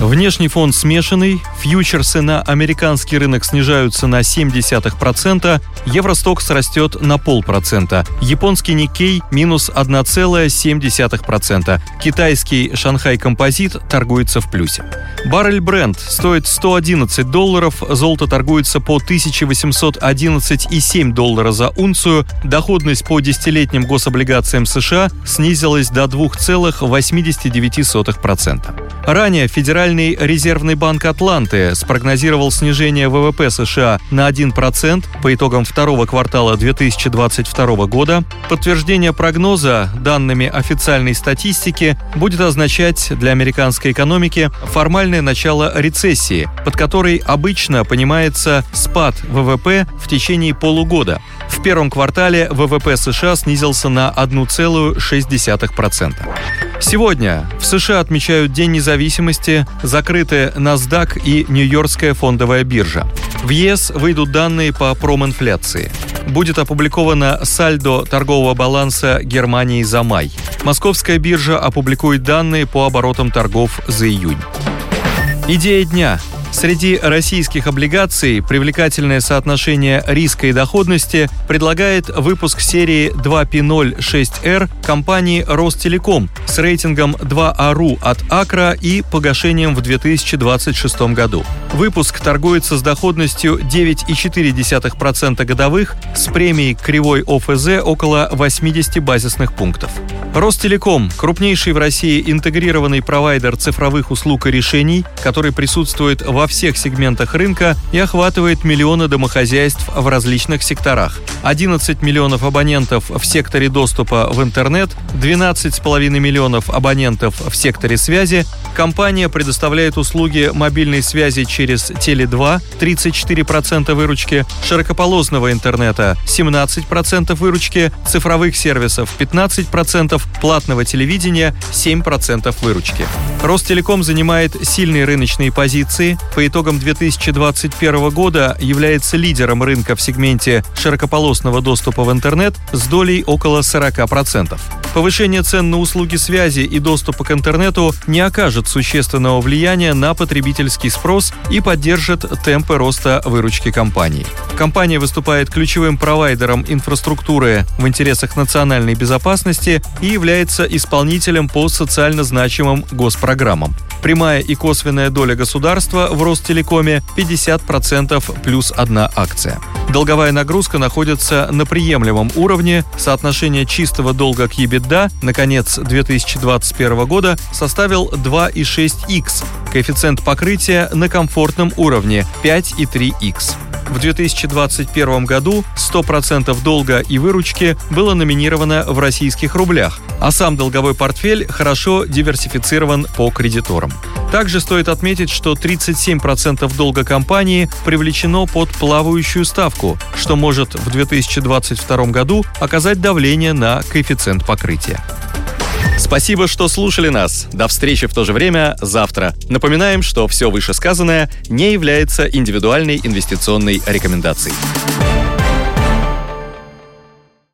Внешний фон смешанный, фьючерсы на американский рынок снижаются на 0,7%, Евростокс растет на полпроцента, японский Никей минус 1,7%, китайский Шанхай Композит торгуется в плюсе. Баррель бренд стоит 111 долларов, золото торгуется по 1811,7 доллара за унцию, доходность по десятилетним гособлигациям США снизилась до 2,89%. Ранее Федеральный резервный банк Атланты спрогнозировал снижение ВВП США на 1% по итогам второго квартала 2022 года. Подтверждение прогноза данными официальной статистики будет означать для американской экономики формальное начало рецессии, под которой обычно понимается спад ВВП в течение полугода. В первом квартале ВВП США снизился на 1,6%. Сегодня в США отмечают День независимости, закрыты NASDAQ и Нью-Йоркская фондовая биржа. В ЕС выйдут данные по проминфляции. Будет опубликовано сальдо торгового баланса Германии за май. Московская биржа опубликует данные по оборотам торгов за июнь. Идея дня Среди российских облигаций привлекательное соотношение риска и доходности предлагает выпуск серии 2P06R компании Ростелеком с рейтингом 2ARU от Акра и погашением в 2026 году. Выпуск торгуется с доходностью 9,4% годовых с премией кривой ОФЗ около 80 базисных пунктов. Ростелеком – крупнейший в России интегрированный провайдер цифровых услуг и решений, который присутствует во всех сегментах рынка и охватывает миллионы домохозяйств в различных секторах. 11 миллионов абонентов в секторе доступа в интернет, 12,5 миллионов абонентов в секторе связи. Компания предоставляет услуги мобильной связи через Теле2, 34% выручки, широкополосного интернета 17% выручки, цифровых сервисов 15%, платного телевидения 7% выручки. Ростелеком занимает сильные рыночные позиции, по итогам 2021 года является лидером рынка в сегменте широкополосного доступа в интернет с долей около 40%. Повышение цен на услуги связи и доступа к интернету не окажет существенного влияния на потребительский спрос и поддержит темпы роста выручки компании. Компания выступает ключевым провайдером инфраструктуры в интересах национальной безопасности и является исполнителем по социально значимым госпрограммам. Прямая и косвенная доля государства в Ростелекоме 50% плюс одна акция. Долговая нагрузка находится на приемлемом уровне. Соотношение чистого долга к EBITDA на конец 2021 года составил 2,6x. Коэффициент покрытия на комфортном уровне 5,3x. В 2021 году 100% долга и выручки было номинировано в российских рублях, а сам долговой портфель хорошо диверсифицирован по кредиторам. Также стоит отметить, что 37% долга компании привлечено под плавающую ставку, что может в 2022 году оказать давление на коэффициент покрытия. Спасибо, что слушали нас. До встречи в то же время завтра. Напоминаем, что все вышесказанное не является индивидуальной инвестиционной рекомендацией.